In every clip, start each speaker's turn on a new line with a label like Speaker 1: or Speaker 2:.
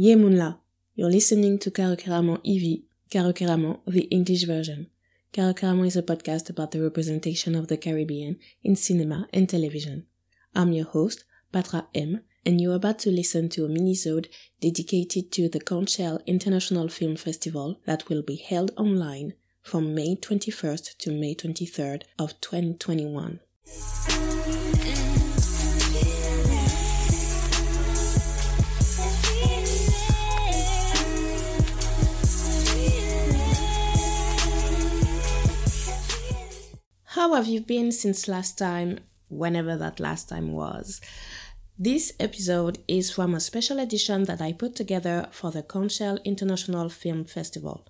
Speaker 1: Yemunla. You're listening to Karokeramo EV, Karokeramo, the English version. Karokeramo is a podcast about the representation of the Caribbean in cinema and television. I'm your host, Patra M, and you're about to listen to a minisode dedicated to the Conch Shell International Film Festival that will be held online from May 21st to May 23rd of 2021. How have you been since last time, whenever that last time was? This episode is from a special edition that I put together for the Conch Shell International Film Festival.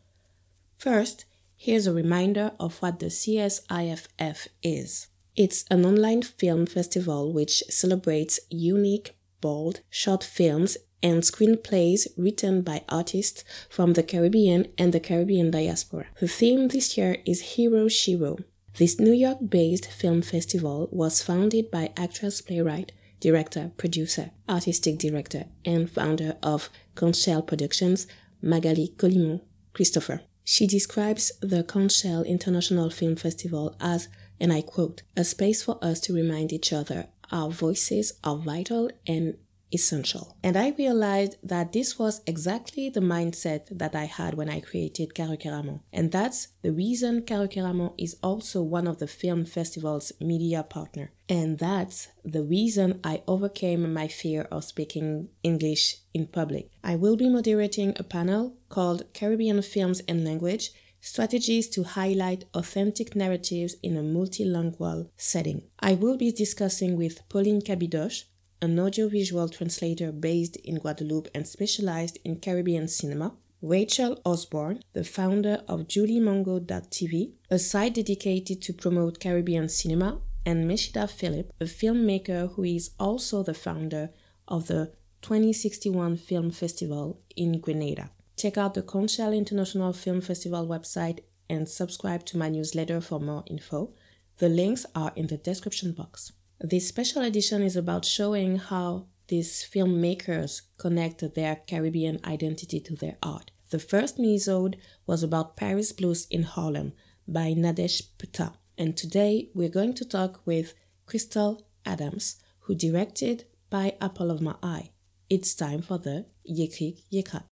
Speaker 1: First, here's a reminder of what the CSIFF is. It's an online film festival which celebrates unique, bold, short films and screenplays written by artists from the Caribbean and the Caribbean diaspora. The theme this year is Hero Shiro, this New York based film festival was founded by actress, playwright, director, producer, artistic director, and founder of Conch Shell Productions, Magaly Colimon Christopher. She describes the Conch Shell International Film Festival as, and I quote, a space for us to remind each other our voices are vital and essential. And I realized that this was exactly the mindset that I had when I created Karokeramo. And that's the reason Karokeramo is also one of the film festival's media partner. And that's the reason I overcame my fear of speaking English in public. I will be moderating a panel called Caribbean Films and Language strategies to highlight authentic narratives in a multilingual setting. I will be discussing with Pauline Kabidosh, an audiovisual translator based in Guadeloupe and specialized in Caribbean cinema, Rachel Osborne, the founder of JulieMango.tv, a site dedicated to promote Caribbean cinema, and Meshida Philip, a filmmaker who is also the founder of the 2061 Film Festival in Grenada. Check out the Conch Shell International Film Festival website and subscribe to my newsletter for more info. The links are in the description box. This special edition is about showing how these filmmakers connect their Caribbean identity to their art. The first episode was about Paris Blues in Harlem by Nadesh Putta. And today we're going to talk with Crystal Adams, who directed Pie Apple of My Eye. It's time for the Yekrik Yekrat.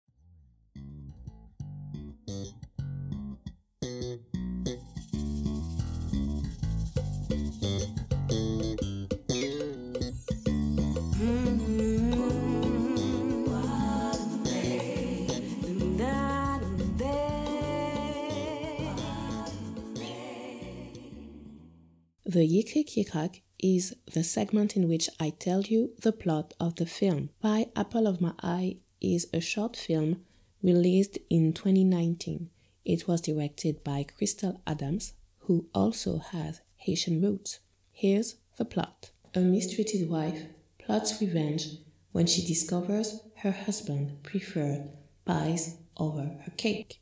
Speaker 1: The Yikrik Yikrak is the segment in which I tell you the plot of the film. Pie Apple of My Eye is a short film released in 2019. It was directed by Crystal Adams, who also has Haitian roots. Here's the plot. A mistreated wife plots revenge when she discovers her husband preferred pies over her cake.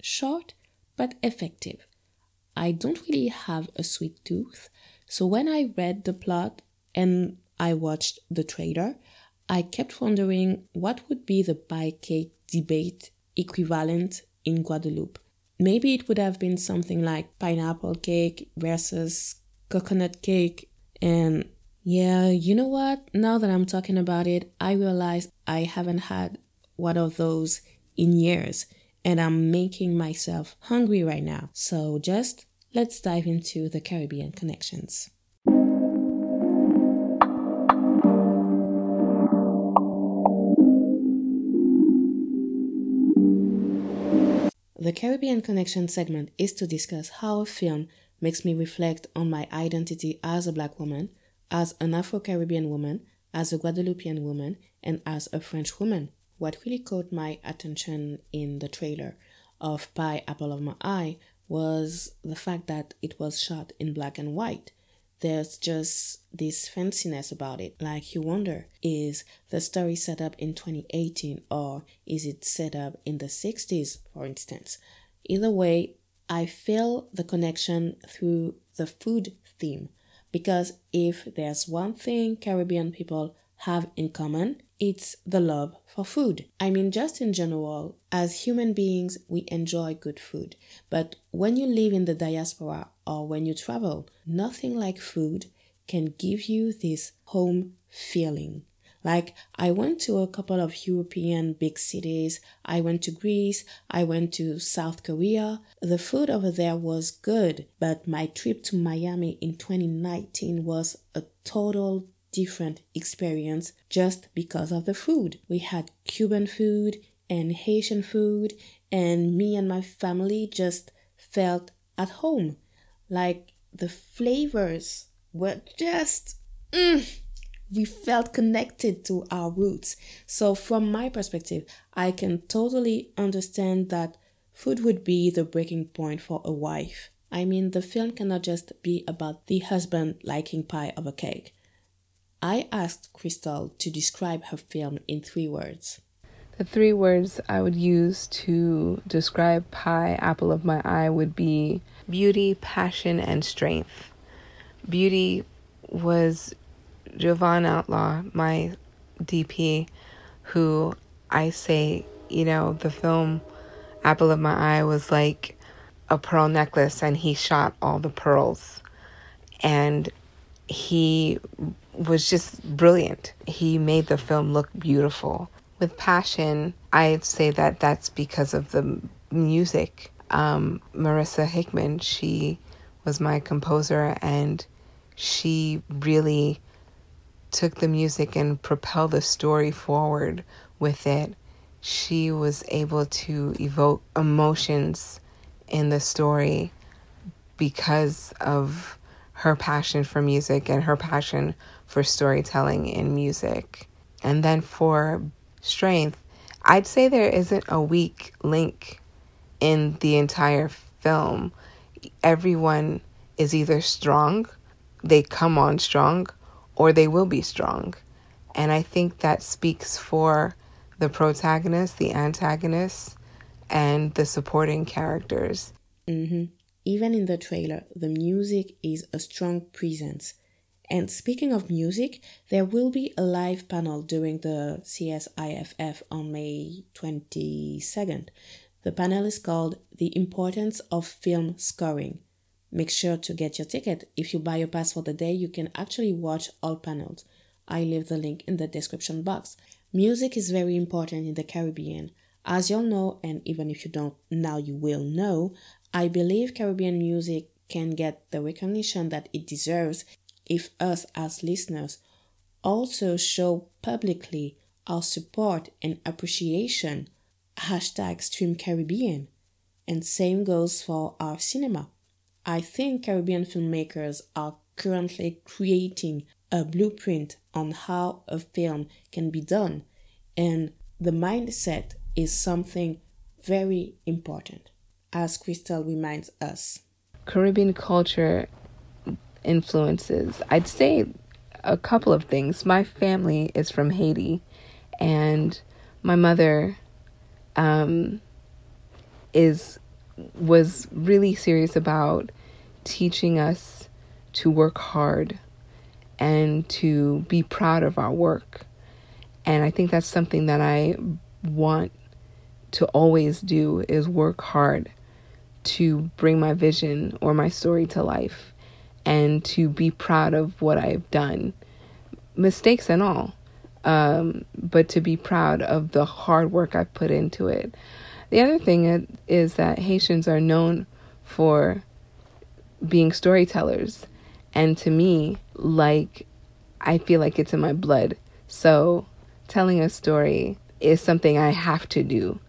Speaker 1: Short but effective. I don't really have a sweet tooth, so when I read the plot and I watched the trailer, I kept wondering what would be the pie cake debate equivalent in Guadeloupe. Maybe it would have been something like pineapple cake versus coconut cake. And yeah, you know what? Now that I'm talking about it, I realize I haven't had one of those in years and I'm making myself hungry right now. So just let's dive into the Caribbean connections. The Caribbean Connection segment is to discuss how a film makes me reflect on my identity as a black woman, as an Afro Caribbean woman, as a Guadeloupean woman, and as a French woman. What really caught my attention in the trailer of Pie Apple of My Eye was the fact that it was shot in black and white. There's just this fanciness about it. Like you wonder, is the story set up in 2018 or is it set up in the 60s, for instance? Either way, I feel the connection through the food theme because if there's one thing Caribbean people have in common, it's the love for food. I mean, just in general, as human beings, we enjoy good food. But when you live in the diaspora or when you travel, nothing like food can give you this home feeling. Like, I went to a couple of European big cities. I went to Greece. I went to South Korea. The food over there was good, but my trip to Miami in 2019 was a total different experience just because of the food. We had Cuban food and Haitian food, and me and my family just felt at home. Like the flavors were just. Mm, we felt connected to our roots. So, from my perspective, I can totally understand that food would be the breaking point for a wife. I mean, the film cannot just be about the husband liking pie over cake. I asked Crystal to describe her film in three words.
Speaker 2: The three words I would use to describe Pie, Apple of My Eye, would be beauty, passion, and strength. Beauty was Jovan Outlaw, my DP, who I say, you know, the film Apple of My Eye was like a pearl necklace, and he shot all the pearls. And he was just brilliant. He made the film look beautiful. With passion, I'd say that that's because of the music. Um, Marissa Hickman, she was my composer, and she really took the music and propelled the story forward with it. She was able to evoke emotions in the story because of her passion for music and her passion for storytelling in music. And then for strength, I'd say there isn't a weak link in the entire film. Everyone is either strong, they come on strong, or they will be strong. And I think that speaks for the protagonist, the antagonist, and the supporting characters.
Speaker 1: Mm-hmm. Even in the trailer, the music is a strong presence. And speaking of music, there will be a live panel during the CSIFF on May 22nd. The panel is called The Importance of Film Scoring. Make sure to get your ticket. If you buy a pass for the day, you can actually watch all panels. I leave the link in the description box. Music is very important in the Caribbean. As you'll know, and even if you don't, now you will know, I believe Caribbean music can get the recognition that it deserves if us as listeners also show publicly our support and appreciation. Hashtag Stream Caribbean. And same goes for our cinema. I think Caribbean filmmakers are currently creating a blueprint on how a film can be done, and the mindset is something very important as Crystal reminds us.
Speaker 2: Caribbean culture influences, I'd say a couple of things. My family is from Haiti, and my mother um, is was really serious about teaching us to work hard and to be proud of our work. And I think that's something that I want to always do is work hard to bring my vision or my story to life and to be proud of what I've done, mistakes and all, um, but to be proud of the hard work I've put into it. The other thing is that Haitians are known for being storytellers. And to me, like, I feel like it's in my blood. So telling a story is something I have to do.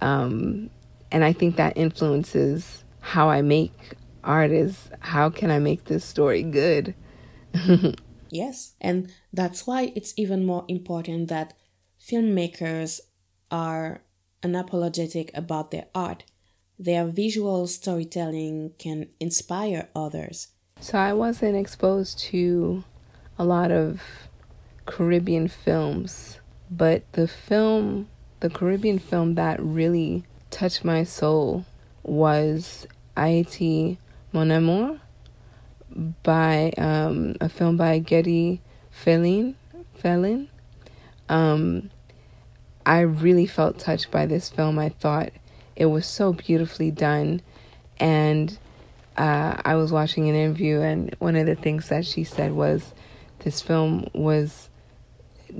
Speaker 2: Um, and I think that influences how I make art is how can I make this story good?
Speaker 1: yes. And that's why it's even more important that filmmakers are unapologetic about their art. Their visual storytelling can inspire others.
Speaker 2: So I wasn't exposed to a lot of Caribbean films, but the film, the Caribbean film that really touched my soul was Haiti Mon Amour by um, a film by Guetty Felin. Felin. Um, I really felt touched by this film. I thought it was so beautifully done. And uh, I was watching an interview, and one of the things that she said was this film was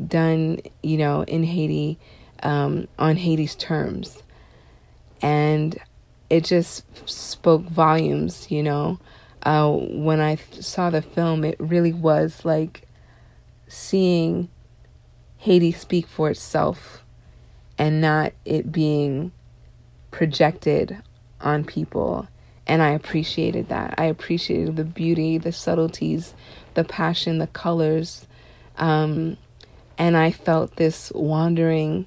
Speaker 2: done, you know, in Haiti, um, on Haiti's terms. And it just spoke volumes, you know. Uh, when I saw the film, it really was like seeing Haiti speak for itself and not it being projected on people. And I appreciated that. I appreciated the beauty, the subtleties, the passion, the colors. Um, and I felt this wandering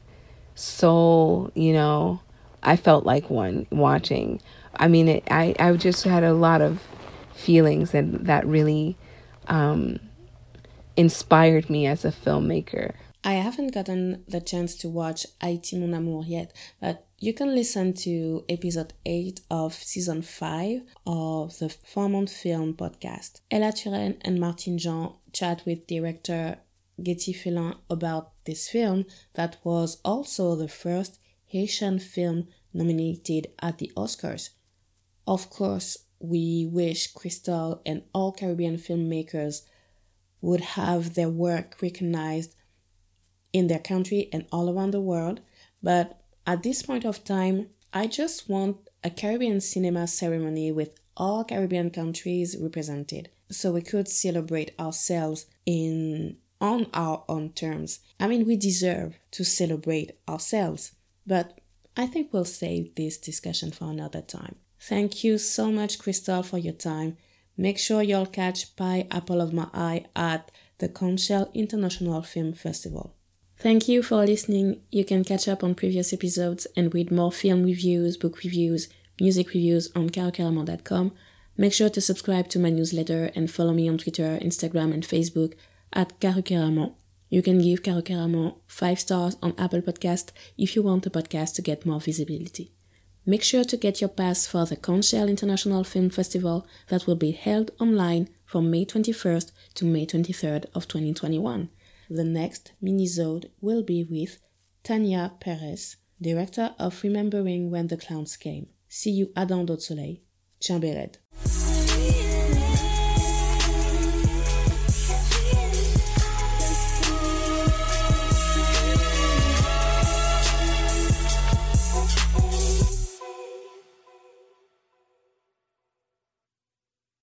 Speaker 2: soul, you know. I felt like one watching. I mean, it, I, I just had a lot of feelings and that really um, inspired me as a filmmaker.
Speaker 1: I haven't gotten the chance to watch Haïti Mon Amour yet, but you can listen to episode 8 of season 5 of the Fairmont Film podcast. Ella Turenne and Martin Jean chat with director Guetty Felin about this film that was also the first Haitian film nominated at the Oscars. Of course, we wish Crystal and all Caribbean filmmakers would have their work recognized in their country and all around the world, but at this point of time, I just want a Caribbean cinema ceremony with all Caribbean countries represented so we could celebrate ourselves in on our own terms. I mean, we deserve to celebrate ourselves, but I think we'll save this discussion for another time. Thank you so much, Crystal, for your time. Make sure you'll catch Pie Apple of My Eye at the Conch Shell International Film Festival. Thank you for listening. You can catch up on previous episodes and read more film reviews, book reviews, music reviews on carocaramon.com. Make sure to subscribe to my newsletter and follow me on Twitter, Instagram, and Facebook at Carucaramon. You can give Carucaramon 5 stars on Apple Podcast if you want the podcast to get more visibility. Make sure to get your pass for the Conch Shell International Film Festival that will be held online from May 21st to May 23rd of 2021. The next minisode will be with Tania Perez, director of Remembering When the Clowns Came. See you à dans d'autres soleils. Chambered.